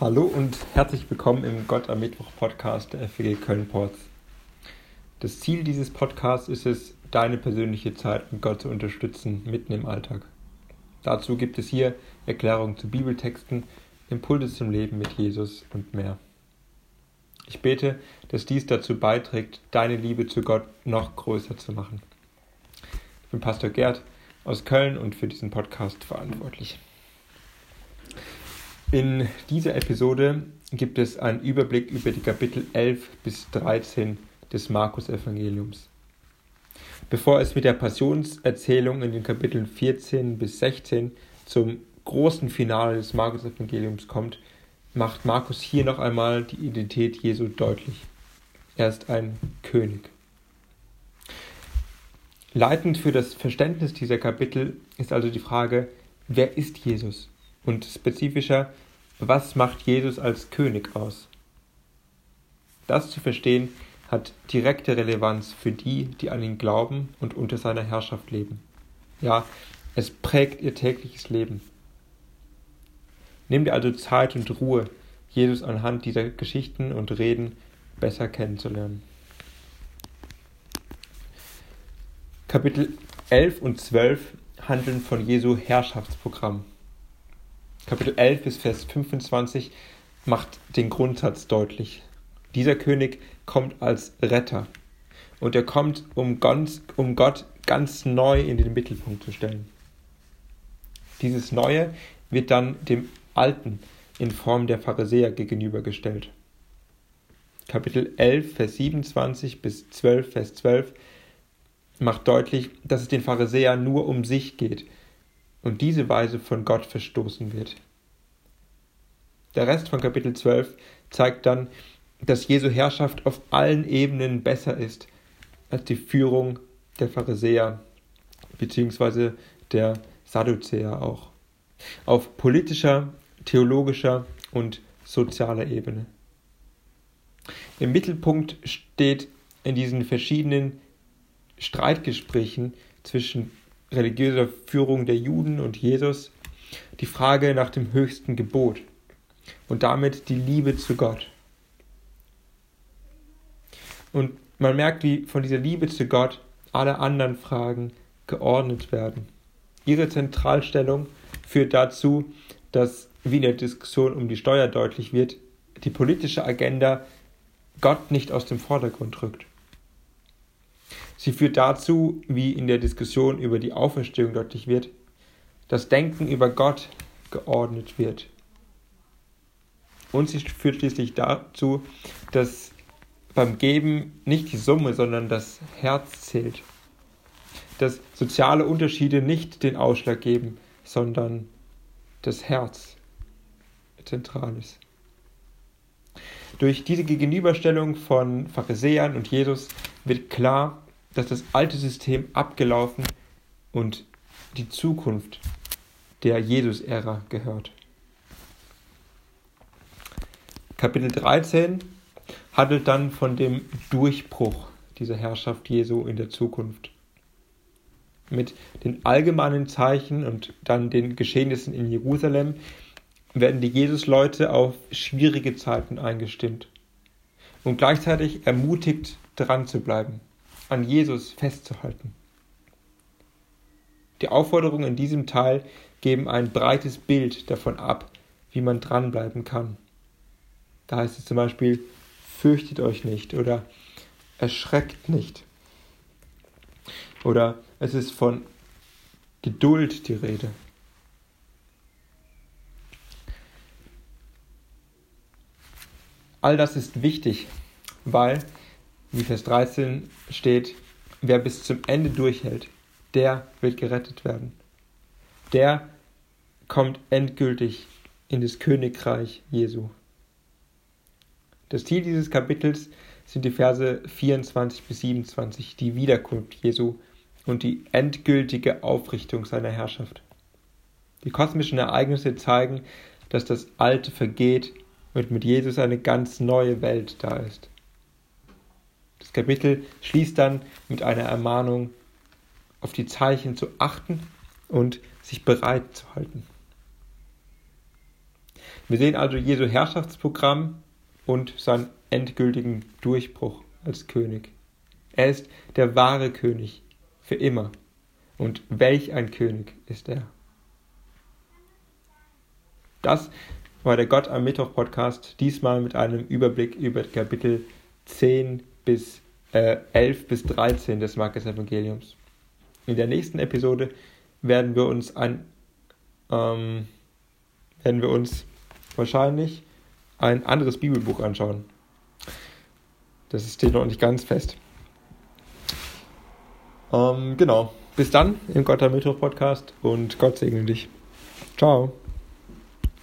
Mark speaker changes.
Speaker 1: Hallo und herzlich willkommen im Gott am Mittwoch Podcast der FG Köln-Ports. Das Ziel dieses Podcasts ist es, deine persönliche Zeit mit Gott zu unterstützen, mitten im Alltag. Dazu gibt es hier Erklärungen zu Bibeltexten, Impulse zum Leben mit Jesus und mehr. Ich bete, dass dies dazu beiträgt, deine Liebe zu Gott noch größer zu machen. Ich bin Pastor Gerd aus Köln und für diesen Podcast verantwortlich. In dieser Episode gibt es einen Überblick über die Kapitel 11 bis 13 des Markus-Evangeliums. Bevor es mit der Passionserzählung in den Kapiteln 14 bis 16 zum großen Finale des Markus-Evangeliums kommt, macht Markus hier noch einmal die Identität Jesu deutlich. Er ist ein König. Leitend für das Verständnis dieser Kapitel ist also die Frage, wer ist Jesus? Und spezifischer, was macht Jesus als König aus? Das zu verstehen hat direkte Relevanz für die, die an ihn glauben und unter seiner Herrschaft leben. Ja, es prägt ihr tägliches Leben. Nimm dir also Zeit und Ruhe, Jesus anhand dieser Geschichten und Reden besser kennenzulernen. Kapitel 11 und 12 handeln von Jesu Herrschaftsprogramm. Kapitel 11 bis Vers 25 macht den Grundsatz deutlich. Dieser König kommt als Retter und er kommt, um, ganz, um Gott ganz neu in den Mittelpunkt zu stellen. Dieses Neue wird dann dem Alten in Form der Pharisäer gegenübergestellt. Kapitel 11, Vers 27 bis 12, Vers 12 macht deutlich, dass es den Pharisäern nur um sich geht und diese Weise von Gott verstoßen wird. Der Rest von Kapitel 12 zeigt dann, dass Jesu Herrschaft auf allen Ebenen besser ist als die Führung der Pharisäer bzw. der Sadduzäer auch. Auf politischer, theologischer und sozialer Ebene. Im Mittelpunkt steht in diesen verschiedenen Streitgesprächen zwischen religiöser Führung der Juden und Jesus die Frage nach dem höchsten Gebot und damit die Liebe zu Gott. Und man merkt, wie von dieser Liebe zu Gott alle anderen Fragen geordnet werden. Ihre Zentralstellung führt dazu, dass, wie in der Diskussion um die Steuer deutlich wird, die politische Agenda Gott nicht aus dem Vordergrund rückt. Sie führt dazu, wie in der Diskussion über die Auferstehung deutlich wird, dass Denken über Gott geordnet wird. Und sie führt schließlich dazu, dass beim Geben nicht die Summe, sondern das Herz zählt. Dass soziale Unterschiede nicht den Ausschlag geben, sondern das Herz zentral ist. Durch diese Gegenüberstellung von Pharisäern und Jesus wird klar, dass das alte System abgelaufen und die Zukunft der Jesus-Ära gehört. Kapitel 13 handelt dann von dem Durchbruch dieser Herrschaft Jesu in der Zukunft. Mit den allgemeinen Zeichen und dann den Geschehnissen in Jerusalem werden die Jesus-Leute auf schwierige Zeiten eingestimmt und gleichzeitig ermutigt, dran zu bleiben an Jesus festzuhalten. Die Aufforderungen in diesem Teil geben ein breites Bild davon ab, wie man dranbleiben kann. Da heißt es zum Beispiel, fürchtet euch nicht oder erschreckt nicht. Oder es ist von Geduld die Rede. All das ist wichtig, weil wie Vers 13 steht, wer bis zum Ende durchhält, der wird gerettet werden. Der kommt endgültig in das Königreich Jesu. Das Ziel dieses Kapitels sind die Verse 24 bis 27, die Wiederkunft Jesu und die endgültige Aufrichtung seiner Herrschaft. Die kosmischen Ereignisse zeigen, dass das Alte vergeht und mit Jesus eine ganz neue Welt da ist. Das Kapitel schließt dann mit einer Ermahnung, auf die Zeichen zu achten und sich bereit zu halten. Wir sehen also Jesu Herrschaftsprogramm und seinen endgültigen Durchbruch als König. Er ist der wahre König für immer. Und welch ein König ist er. Das war der Gott am Mittwoch Podcast, diesmal mit einem Überblick über Kapitel 10 bis äh, 11 bis 13 des Markus Evangeliums. In der nächsten Episode werden wir uns ein ähm, werden wir uns wahrscheinlich ein anderes Bibelbuch anschauen. Das steht noch nicht ganz fest. Ähm, genau. Bis dann im Gott am Mittwoch Podcast und Gott segne dich. Ciao.